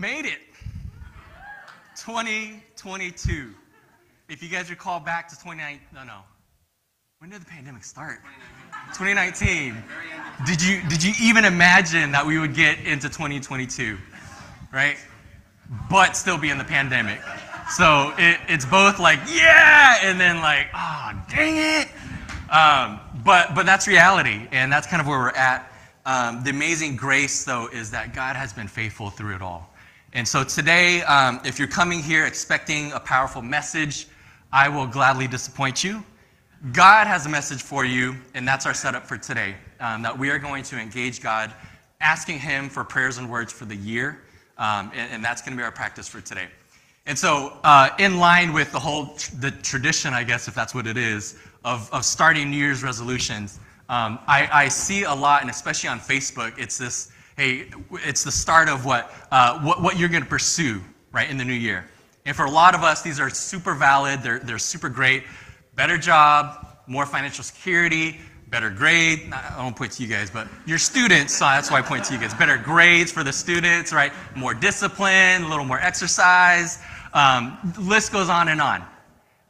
made it. 2022. If you guys recall back to 2019, no, no. When did the pandemic start? 2019. Did you did you even imagine that we would get into 2022, right? But still be in the pandemic. So it, it's both like yeah, and then like oh dang it. Um, but but that's reality, and that's kind of where we're at. Um, the amazing grace, though, is that God has been faithful through it all. And so today, um, if you're coming here expecting a powerful message, I will gladly disappoint you. God has a message for you, and that's our setup for today. Um, that we are going to engage God, asking Him for prayers and words for the year, um, and, and, that's going to be our practice for today. And so, uh, in line with the whole tr- the tradition, I guess, if that's what it is, of, of starting New Year's resolutions, um, I, I see a lot, and especially on Facebook, it's this hey, it's the start of what, uh, what, what you're going to pursue, right, in the new year. And for a lot of us, these are super valid, they're, they're super great. Better job, more financial security, better grade. I don't point to you guys, but your students, so that's why I point to you guys. Better grades for the students, right? More discipline, a little more exercise. Um, list goes on and on.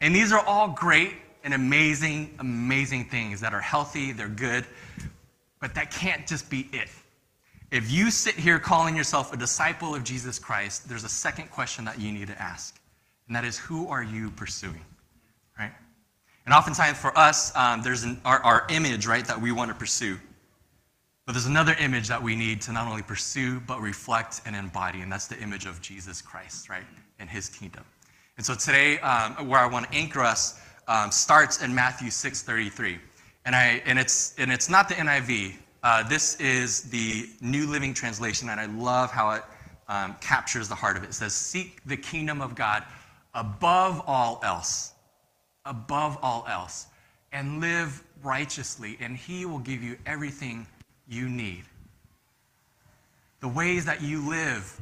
And these are all great and amazing, amazing things that are healthy, they're good, but that can't just be it. If you sit here calling yourself a disciple of Jesus Christ, there's a second question that you need to ask, and that is who are you pursuing? Right? And oftentimes for us, um, there's an, our, our image, right, that we want to pursue. But there's another image that we need to not only pursue, but reflect and embody, and that's the image of Jesus Christ, right, and his kingdom. And so today, um, where I want to anchor us um, starts in Matthew 6:33, and I and it's and it's not the NIV. Uh, this is the New Living Translation, and I love how it um, captures the heart of it. It says, Seek the kingdom of God above all else, above all else, and live righteously, and He will give you everything you need. The ways that you live,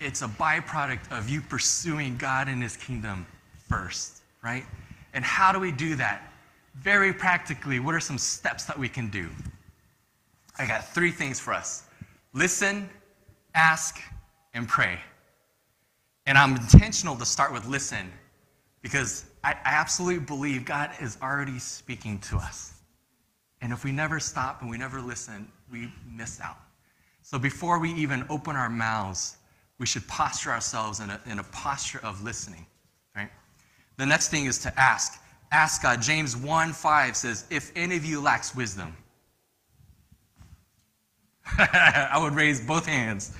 it's a byproduct of you pursuing God and His kingdom first, right? And how do we do that? Very practically, what are some steps that we can do? I got three things for us listen, ask, and pray. And I'm intentional to start with listen because I, absolutely believe God is already speaking to us. And if we never stop and we never listen, we miss out. So before we even open our mouths, we should posture ourselves in a, in a posture of listening, right? The next thing is to ask. Ask God. James 1 5 says, If any of you lacks wisdom, I would raise both hands.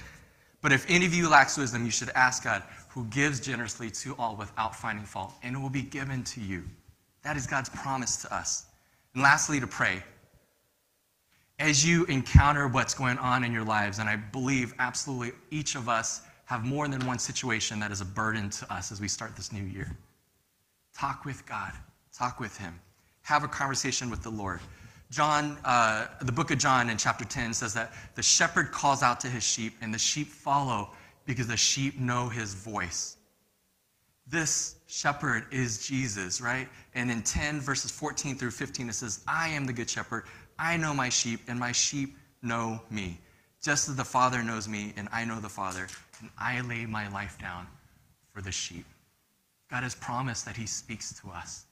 But if any of you lacks wisdom, you should ask God, who gives generously to all without finding fault, and it will be given to you. That is God's promise to us. And lastly, to pray. As you encounter what's going on in your lives, and I believe absolutely each of us have more than one situation that is a burden to us as we start this new year. Talk with God, talk with Him, have a conversation with the Lord. John, uh, the book of John in chapter 10 says that the shepherd calls out to his sheep, and the sheep follow because the sheep know his voice. This shepherd is Jesus, right? And in 10 verses 14 through 15, it says, I am the good shepherd. I know my sheep, and my sheep know me. Just as the Father knows me, and I know the Father, and I lay my life down for the sheep. God has promised that he speaks to us.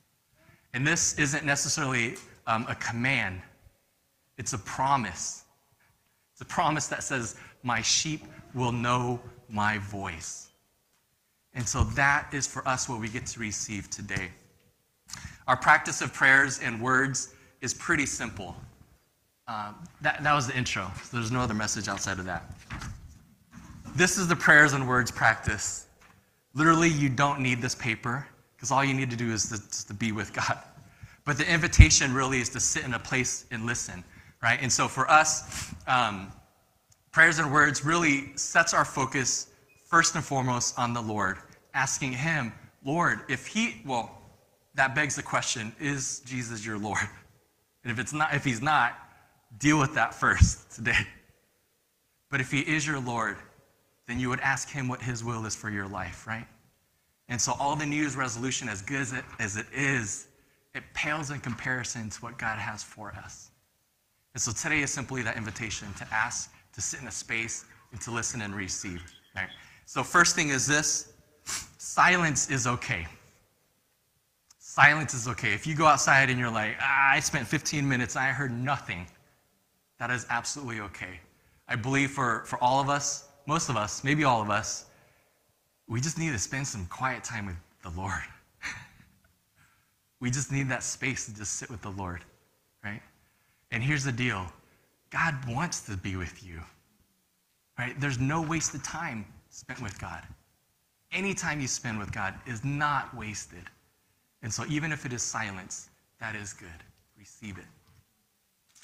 And this isn't necessarily um, a command, it's a promise. It's a promise that says, My sheep will know my voice. And so that is for us what we get to receive today. Our practice of prayers and words is pretty simple. Um, that, that was the intro. So there's no other message outside of that. This is the prayers and words practice. Literally, you don't need this paper because all you need to do is to, just to be with God. But the invitation really is to sit in a place and listen, right? And so for us, um, prayers and words really sets our focus first and foremost on the Lord, asking Him, Lord, if He, well, that begs the question: Is Jesus your Lord? And if it's not, if He's not, deal with that first today. But if He is your Lord, then you would ask Him what His will is for your life, right? And so all the New Year's resolution, as good as it, as it is, it pales in comparison to what God has for us. And so today is simply that invitation to ask, to sit in a space, and to listen and receive. Right? So, first thing is this silence is okay. Silence is okay. If you go outside and you're like, ah, I spent 15 minutes, I heard nothing, that is absolutely okay. I believe for, for all of us, most of us, maybe all of us, we just need to spend some quiet time with the Lord. we just need that space to just sit with the Lord, right? And here's the deal God wants to be with you, right? There's no wasted time spent with God. Any time you spend with God is not wasted. And so, even if it is silence, that is good. Receive it.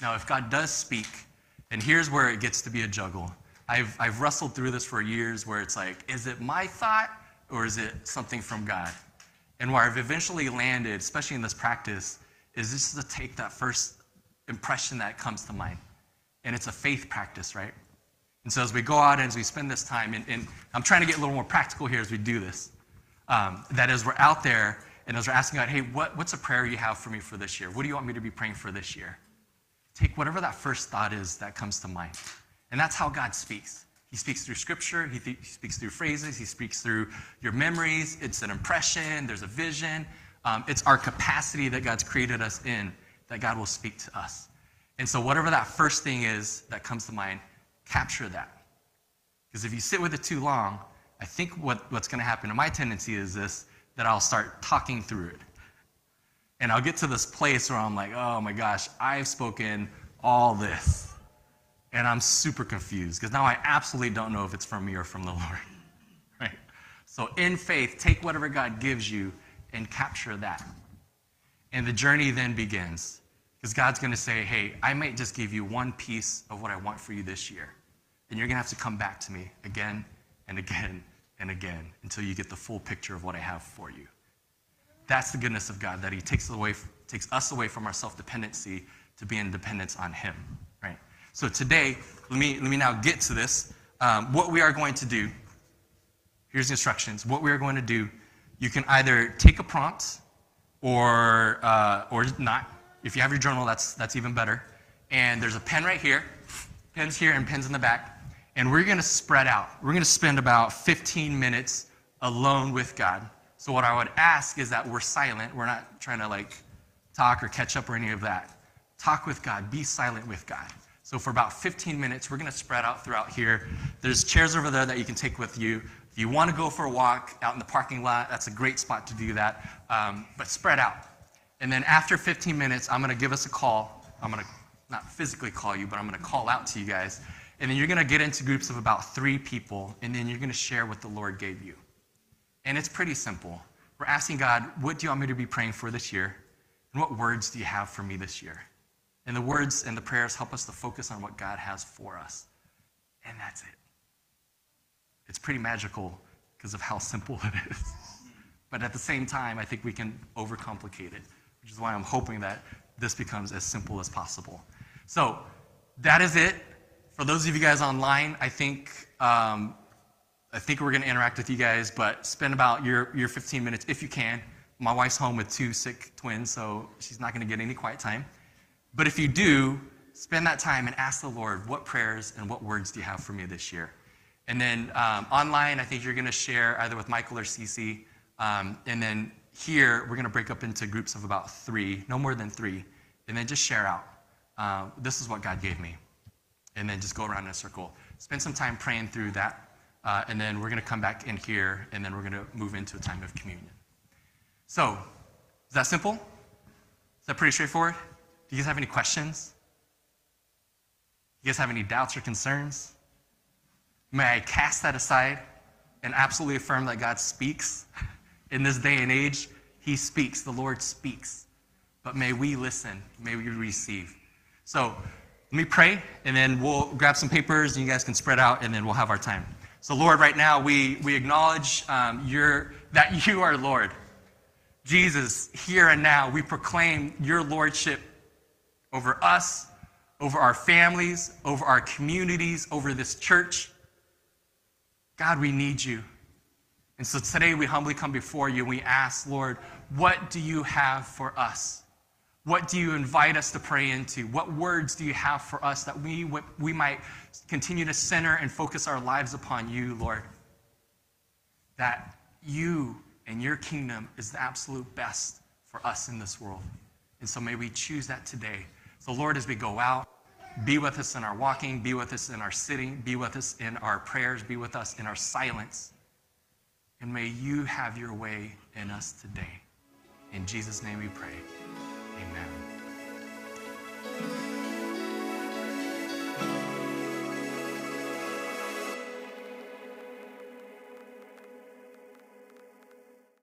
Now, if God does speak, and here's where it gets to be a juggle. I've, I've wrestled through this for years where it's like, is it my thought or is it something from God? And where I've eventually landed, especially in this practice, is just to take that first impression that comes to mind. And it's a faith practice, right? And so as we go out and as we spend this time, and, and I'm trying to get a little more practical here as we do this, um, that as we're out there and as we're asking God, hey, what, what's a prayer you have for me for this year? What do you want me to be praying for this year? Take whatever that first thought is that comes to mind. And that's how God speaks. He speaks through scripture, he, th- he speaks through phrases, he speaks through your memories. It's an impression, there's a vision. Um, it's our capacity that God's created us in that God will speak to us. And so, whatever that first thing is that comes to mind, capture that. Because if you sit with it too long, I think what, what's going to happen, and my tendency is this, that I'll start talking through it. And I'll get to this place where I'm like, oh my gosh, I've spoken all this. And I'm super confused because now I absolutely don't know if it's from me or from the Lord. Right? So, in faith, take whatever God gives you and capture that. And the journey then begins. Because God's going to say, hey, I might just give you one piece of what I want for you this year. And you're going to have to come back to me again and again and again until you get the full picture of what I have for you. That's the goodness of God, that He takes, away, takes us away from our self dependency to be in dependence on Him. So today, let me, let me now get to this. Um, what we are going to do, here's the instructions. What we are going to do, you can either take a prompt or, uh, or not. If you have your journal, that's, that's even better. And there's a pen right here, pens here, and pens in the back. And we're going to spread out. We're going to spend about 15 minutes alone with God. So, what I would ask is that we're silent. We're not trying to like talk or catch up or any of that. Talk with God, be silent with God. So, for about 15 minutes, we're going to spread out throughout here. There's chairs over there that you can take with you. If you want to go for a walk out in the parking lot, that's a great spot to do that. Um, but spread out. And then after 15 minutes, I'm going to give us a call. I'm going to not physically call you, but I'm going to call out to you guys. And then you're going to get into groups of about three people, and then you're going to share what the Lord gave you. And it's pretty simple. We're asking God, what do you want me to be praying for this year? And what words do you have for me this year? And the words and the prayers help us to focus on what God has for us. And that's it. It's pretty magical because of how simple it is. But at the same time, I think we can overcomplicate it, which is why I'm hoping that this becomes as simple as possible. So that is it. For those of you guys online, I think um, I think we're going to interact with you guys, but spend about your, your 15 minutes if you can. My wife's home with two sick twins, so she's not going to get any quiet time. But if you do, spend that time and ask the Lord, what prayers and what words do you have for me this year? And then um, online, I think you're going to share either with Michael or Cece. Um, and then here, we're going to break up into groups of about three, no more than three, and then just share out. Uh, this is what God gave me. And then just go around in a circle. Spend some time praying through that uh, and then we're going to come back in here, and then we're going to move into a time of communion. So, is that simple? Is that pretty straightforward? Do you guys have any questions? Do you guys have any doubts or concerns? May I cast that aside and absolutely affirm that God speaks? In this day and age, He speaks, the Lord speaks. But may we listen, may we receive. So let me pray, and then we'll grab some papers, and you guys can spread out, and then we'll have our time. So, Lord, right now we, we acknowledge um, your, that you are Lord. Jesus, here and now, we proclaim your lordship over us, over our families, over our communities, over this church. God, we need you. And so today we humbly come before you and we ask, Lord, what do you have for us? What do you invite us to pray into? What words do you have for us that we, we might continue to center and focus our lives upon you, Lord? that you and your kingdom is the absolute best for us in this world. And so may we choose that today. So, Lord, as we go out, be with us in our walking, be with us in our sitting, be with us in our prayers, be with us in our silence. And may you have your way in us today. In Jesus' name we pray. Amen.